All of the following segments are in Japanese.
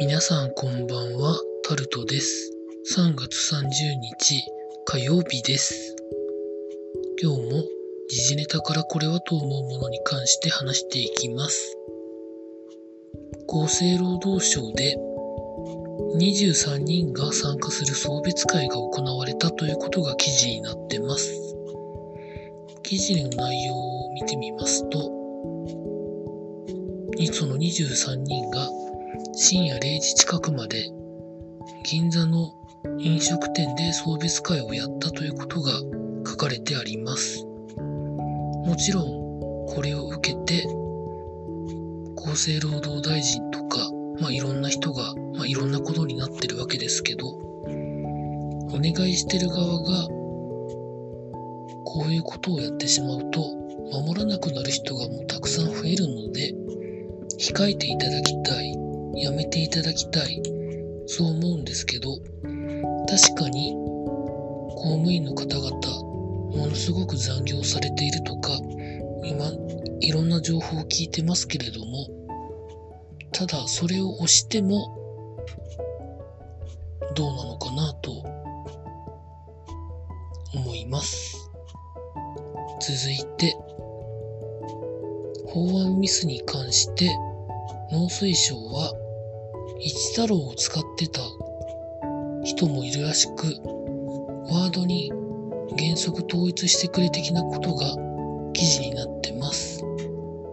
皆さんこんばんは、タルトです。3月30日火曜日です。今日も時事ネタからこれはと思うものに関して話していきます。厚生労働省で23人が参加する送別会が行われたということが記事になってます。記事の内容を見てみますと、その23人が深夜0時近くまで銀座の飲食店で送別会をやったということが書かれてあります。もちろんこれを受けて厚生労働大臣とか、まあ、いろんな人が、まあ、いろんなことになってるわけですけどお願いしてる側がこういうことをやってしまうと守らなくなる人がもうたくさん増えるので控えていただきたいやめていただきたい。そう思うんですけど確かに公務員の方々ものすごく残業されているとか今いろんな情報を聞いてますけれどもただそれを押してもどうなのかなと思います。続いて法案ミスに関して農水省は一太郎を使ってた人もいるらしくワードに原則統一してくれ的なことが記事になってます。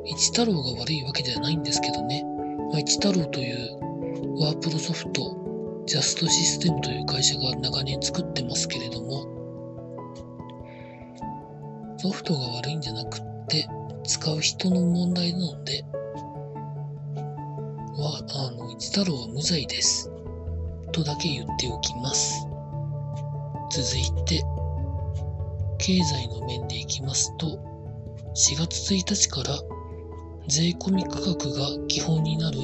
一太郎が悪いわけではないんですけどね、まあ、一太郎というワープロソフトジャストシステムという会社が長年作ってますけれどもソフトが悪いんじゃなくって使う人の問題なので、太郎は無罪です。とだけ言っておきます。続いて、経済の面でいきますと、4月1日から税込み価格が基本になる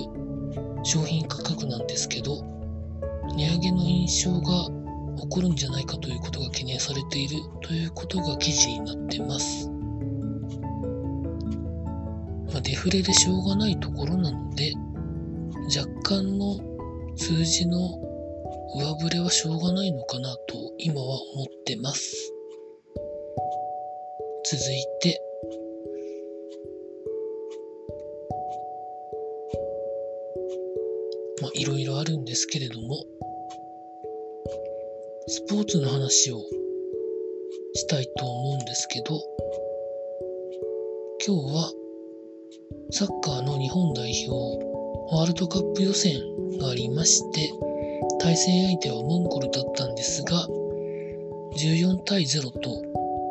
商品価格なんですけど、値上げの印象が起こるんじゃないかということが懸念されているということが記事になってます。まあ、デフレでしょうがないところなので、若干の数字の上振れはしょうがないのかなと今は思ってます。続いて、まあいろいろあるんですけれども、スポーツの話をしたいと思うんですけど、今日はサッカーの日本代表ワールドカップ予選がありまして、対戦相手はモンゴルだったんですが、14対0と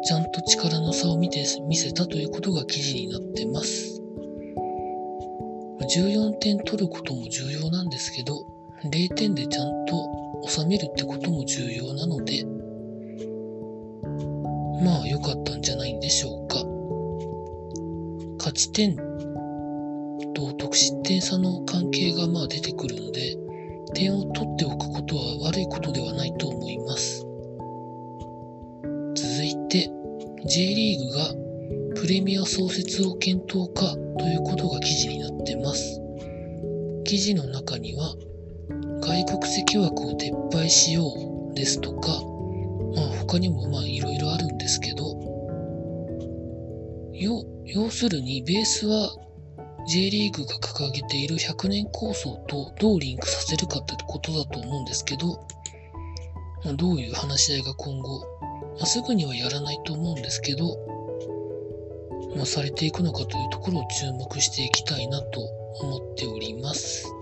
ちゃんと力の差を見て見せたということが記事になってます。14点取ることも重要なんですけど、0点でちゃんと収めるってことも重要なので、まあ良かったんじゃないんでしょうか。勝ち点得失点差の関係がまあ出てくるので、点を取っておくことは悪いことではないと思います。続いて、J リーグがプレミア創設を検討かということが記事になってます。記事の中には、外国籍枠を撤廃しようですとか、まあ他にもまあいろいろあるんですけど、要要するにベースは J リーグが掲げている100年構想とどうリンクさせるかってことだと思うんですけど、まあ、どういう話し合いが今後、まあ、すぐにはやらないと思うんですけど、まあ、されていくのかというところを注目していきたいなと思っております。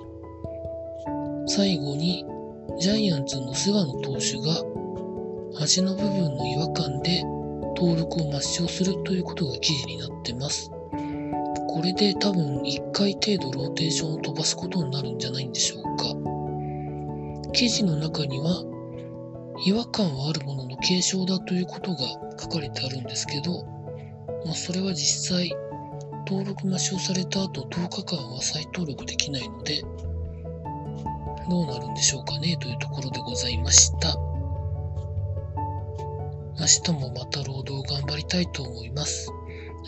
最後に、ジャイアンツの菅野投手が足の部分の違和感で登録を抹消するということが記事になってます。これで多分1回程度ローテーションを飛ばすことになるんじゃないんでしょうか。記事の中には違和感はあるものの軽症だということが書かれてあるんですけど、まあ、それは実際登録抹消された後10日間は再登録できないのでどうなるんでしょうかねというところでございました。明日もまた労働頑張りたいと思います。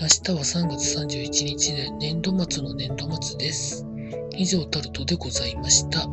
明日は3月31日で年度末の年度末です。以上タルトでございました。